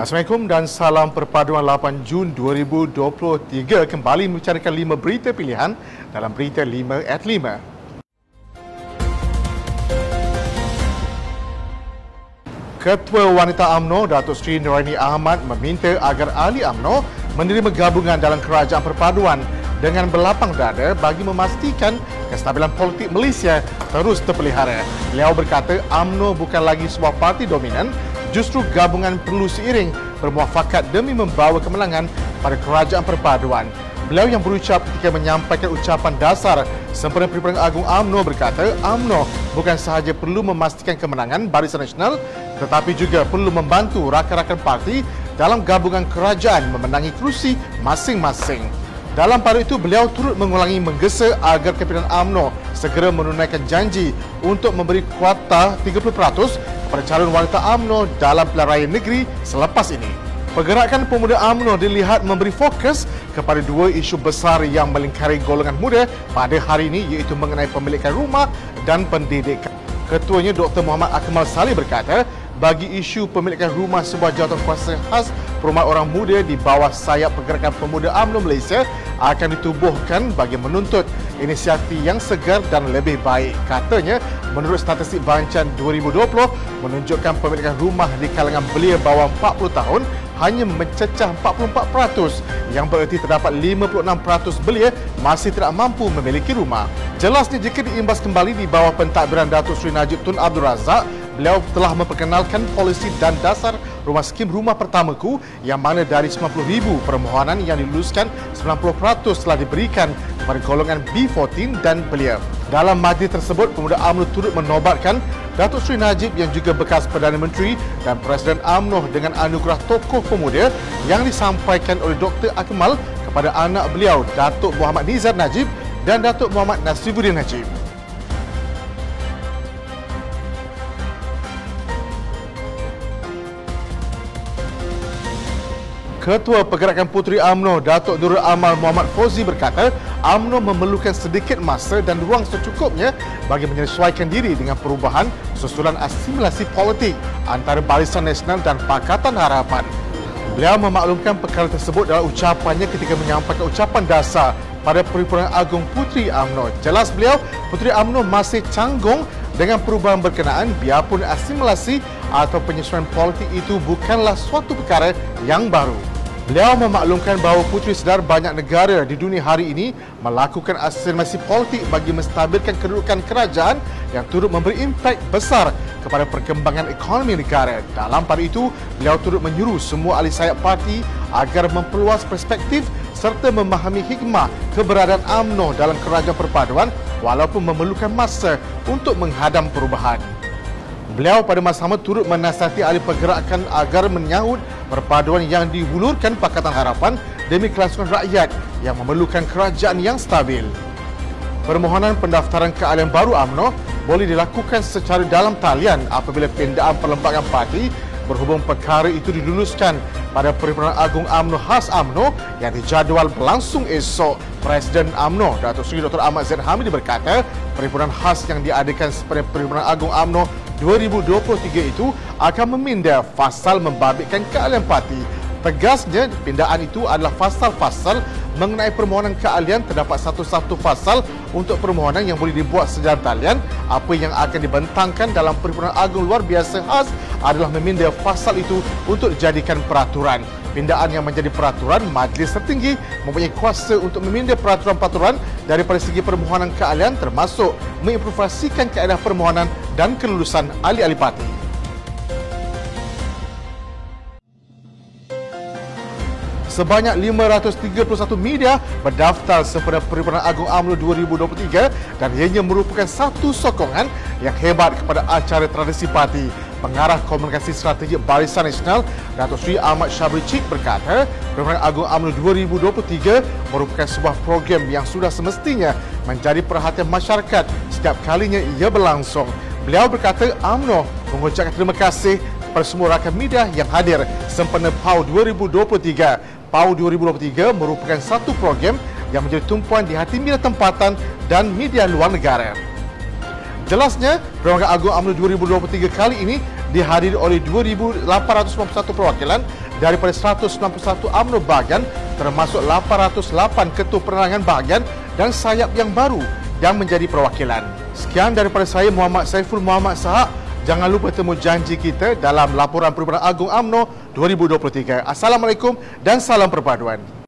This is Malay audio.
Assalamualaikum dan salam perpaduan 8 Jun 2023 kembali membicarakan 5 berita pilihan dalam berita 5 at 5. Ketua Wanita AMNO Datuk Seri Nuraini Ahmad meminta agar ahli AMNO menerima gabungan dalam kerajaan perpaduan dengan berlapang dada bagi memastikan kestabilan politik Malaysia terus terpelihara. Beliau berkata AMNO bukan lagi sebuah parti dominan justru gabungan perlu seiring bermuafakat demi membawa kemenangan pada kerajaan perpaduan. Beliau yang berucap ketika menyampaikan ucapan dasar sempena Perhimpunan Agung AMNO berkata, AMNO bukan sahaja perlu memastikan kemenangan Barisan Nasional tetapi juga perlu membantu rakan-rakan parti dalam gabungan kerajaan memenangi kerusi masing-masing. Dalam pada itu, beliau turut mengulangi menggesa agar Kapitan AMNO segera menunaikan janji untuk memberi kuota 30% kepada calon wanita AMNO dalam pilihan raya negeri selepas ini. Pergerakan pemuda AMNO dilihat memberi fokus kepada dua isu besar yang melingkari golongan muda pada hari ini iaitu mengenai pemilikan rumah dan pendidikan. Ketuanya Dr. Muhammad Akmal Saleh berkata, bagi isu pemilikan rumah sebuah jawatan kuasa khas perumahan orang muda di bawah sayap pergerakan pemuda UMNO Malaysia akan ditubuhkan bagi menuntut inisiatif yang segar dan lebih baik. Katanya, menurut statistik bancan 2020 menunjukkan pemilikan rumah di kalangan belia bawah 40 tahun hanya mencecah 44% yang bererti terdapat 56% belia masih tidak mampu memiliki rumah. Jelasnya jika diimbas kembali di bawah pentadbiran Datuk Seri Najib Tun Abdul Razak, beliau telah memperkenalkan polisi dan dasar rumah skim rumah pertamaku yang mana dari 90,000 permohonan yang diluluskan 90% telah diberikan kepada golongan B14 dan belia. Dalam majlis tersebut, pemuda UMNO turut menobatkan Datuk Seri Najib yang juga bekas Perdana Menteri dan Presiden UMNO dengan anugerah tokoh pemuda yang disampaikan oleh Dr. Akmal kepada anak beliau Datuk Muhammad Nizar Najib dan Datuk Muhammad Nasibuddin Najib. Ketua Pergerakan Puteri AMNO Datuk Nurul Amal Muhammad Fauzi berkata AMNO memerlukan sedikit masa dan ruang secukupnya bagi menyesuaikan diri dengan perubahan susulan asimilasi politik antara Barisan Nasional dan Pakatan Harapan. Beliau memaklumkan perkara tersebut dalam ucapannya ketika menyampaikan ucapan dasar pada Perhimpunan Agung Puteri AMNO. Jelas beliau, Puteri AMNO masih canggung dengan perubahan berkenaan biarpun asimilasi atau penyesuaian politik itu bukanlah suatu perkara yang baru. Beliau memaklumkan bahawa puteri sedar banyak negara di dunia hari ini melakukan asimilasi politik bagi menstabilkan kedudukan kerajaan yang turut memberi impak besar kepada perkembangan ekonomi negara. Dalam pada itu, beliau turut menyuruh semua ahli sayap parti agar memperluas perspektif serta memahami hikmah keberadaan AMNO dalam kerajaan perpaduan walaupun memerlukan masa untuk menghadam perubahan. Beliau pada masa sama turut menasihati ahli pergerakan agar menyahut perpaduan yang dihulurkan Pakatan Harapan demi kelangsungan rakyat yang memerlukan kerajaan yang stabil. Permohonan pendaftaran keahlian baru AMNO boleh dilakukan secara dalam talian apabila pindaan perlembagaan parti berhubung perkara itu diluluskan pada Perhimpunan Agung AMNO khas AMNO yang dijadual berlangsung esok. Presiden AMNO, Datuk Seri Dr. Ahmad Zaid Hamidi berkata, perhimpunan khas yang diadakan seperti Perhimpunan Agung AMNO 2023 itu akan meminda fasal membabitkan keahlian parti. Tegasnya, pindaan itu adalah fasal-fasal mengenai permohonan keahlian terdapat satu-satu fasal untuk permohonan yang boleh dibuat secara talian. Apa yang akan dibentangkan dalam Perhimpunan Agung Luar Biasa khas adalah meminda fasal itu untuk dijadikan peraturan. Pindaan yang menjadi peraturan, majlis tertinggi mempunyai kuasa untuk meminda peraturan-peraturan daripada segi permohonan keahlian termasuk mengimprovisikan kaedah permohonan dan kelulusan ahli-ahli parti. Sebanyak 531 media berdaftar sempena Perhimpunan Agung AMNO 2023 dan ianya merupakan satu sokongan yang hebat kepada acara tradisi parti. Pengarah Komunikasi Strategik Barisan Nasional, Datuk Sri Ahmad Syabri Cik berkata, Perhimpunan Agung UMNO 2023 merupakan sebuah program yang sudah semestinya menjadi perhatian masyarakat setiap kalinya ia berlangsung. Beliau berkata, UMNO mengucapkan terima kasih kepada semua rakan media yang hadir sempena PAU 2023. PAU 2023 merupakan satu program yang menjadi tumpuan di hati media tempatan dan media luar negara. Jelasnya, Perhimpunan Agung UMNO 2023 kali ini dihadiri oleh 2,891 perwakilan daripada 191 UMNO bahagian termasuk 808 ketua penerangan bahagian dan sayap yang baru yang menjadi perwakilan. Sekian daripada saya Muhammad Saiful Muhammad Sahak. Jangan lupa temu janji kita dalam laporan Perhubungan Agung UMNO 2023. Assalamualaikum dan salam perpaduan.